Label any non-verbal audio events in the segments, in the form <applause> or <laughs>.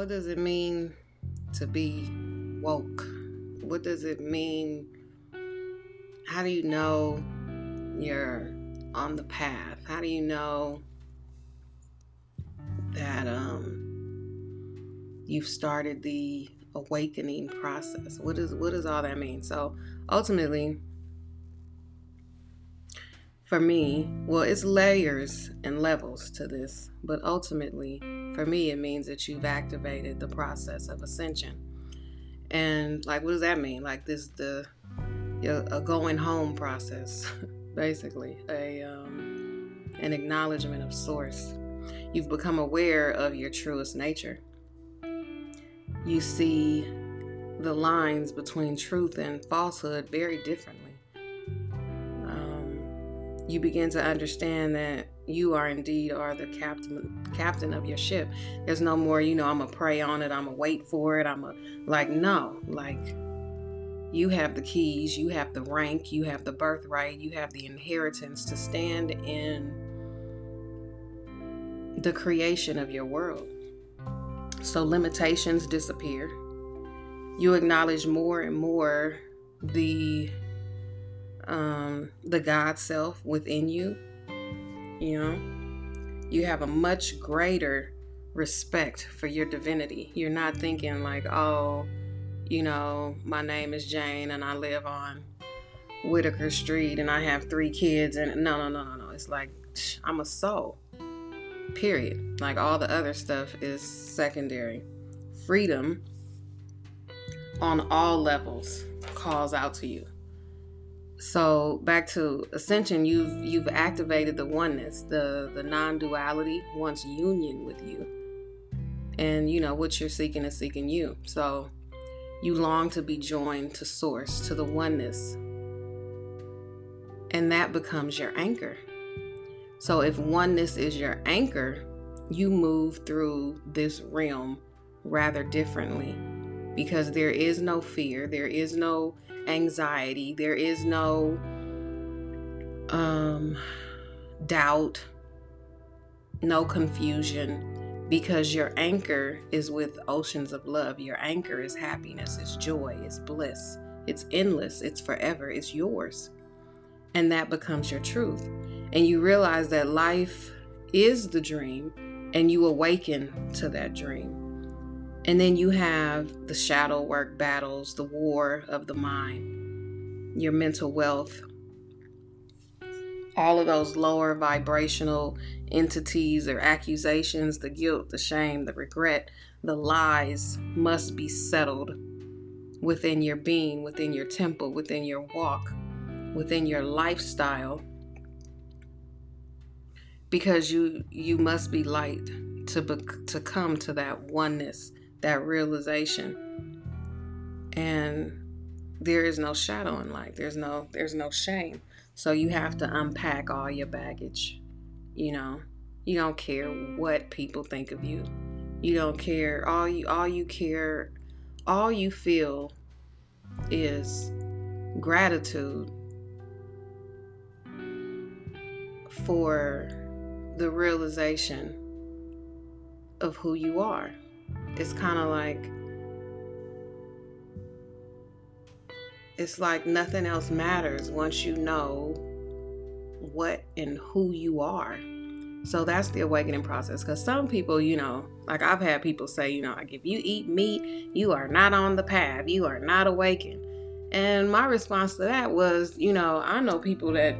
what does it mean to be woke? What does it mean? How do you know you're on the path? How do you know that um, you've started the awakening process? What is what does all that mean? So ultimately, for me, well, it's layers and levels to this, but ultimately, for me, it means that you've activated the process of ascension. And like, what does that mean? Like this, the a going home process, <laughs> basically, a um, an acknowledgement of source. You've become aware of your truest nature. You see the lines between truth and falsehood very differently you begin to understand that you are indeed are the captain captain of your ship. There's no more, you know, I'm gonna pray on it, I'm gonna wait for it, I'm a like no, like you have the keys, you have the rank, you have the birthright, you have the inheritance to stand in the creation of your world. So limitations disappear. You acknowledge more and more the um, the God self within you, you know, you have a much greater respect for your divinity. You're not thinking like, oh, you know, my name is Jane and I live on Whitaker Street and I have three kids and no, no, no, no, no. It's like I'm a soul. Period. Like all the other stuff is secondary. Freedom on all levels calls out to you so back to ascension you've you've activated the oneness the the non-duality wants union with you. And you know what you're seeking is seeking you. So you long to be joined to source to the oneness. And that becomes your anchor. So if oneness is your anchor you move through this realm rather differently because there is no fear there is no anxiety, there is no um, doubt, no confusion, because your anchor is with oceans of love. Your anchor is happiness, it's joy, it's bliss, it's endless, it's forever, it's yours. And that becomes your truth. And you realize that life is the dream, and you awaken to that dream. And then you have the shadow work battles, the war of the mind, your mental wealth, all of those lower vibrational entities or accusations, the guilt, the shame, the regret, the lies must be settled within your being, within your temple, within your walk, within your lifestyle because you you must be light to to come to that oneness that realization. And there is no shadow in life. There's no there's no shame. So you have to unpack all your baggage. You know, you don't care what people think of you. You don't care. All you all you care, all you feel is gratitude for the realization of who you are it's kind of like it's like nothing else matters once you know what and who you are. So that's the awakening process. Because some people, you know, like I've had people say, you know, like if you eat meat, you are not on the path, you are not awakened. And my response to that was, you know, I know people that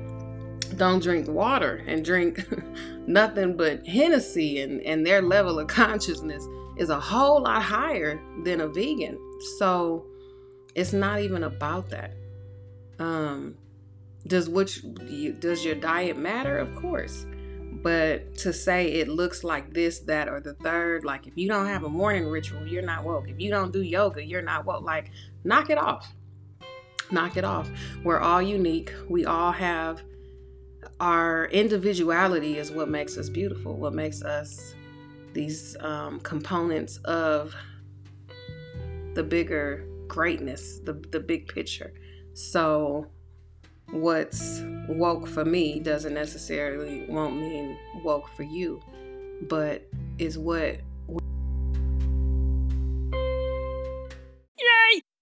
don't drink water and drink <laughs> nothing but Hennessy, and, and their level of consciousness is a whole lot higher than a vegan. So it's not even about that. Um, does which does your diet matter? Of course. But to say it looks like this, that, or the third, like if you don't have a morning ritual, you're not woke. If you don't do yoga, you're not woke. Like, knock it off. Knock it off. We're all unique. We all have our individuality is what makes us beautiful, what makes us these um, components of the bigger greatness, the, the big picture. So, what's woke for me doesn't necessarily won't mean woke for you, but is what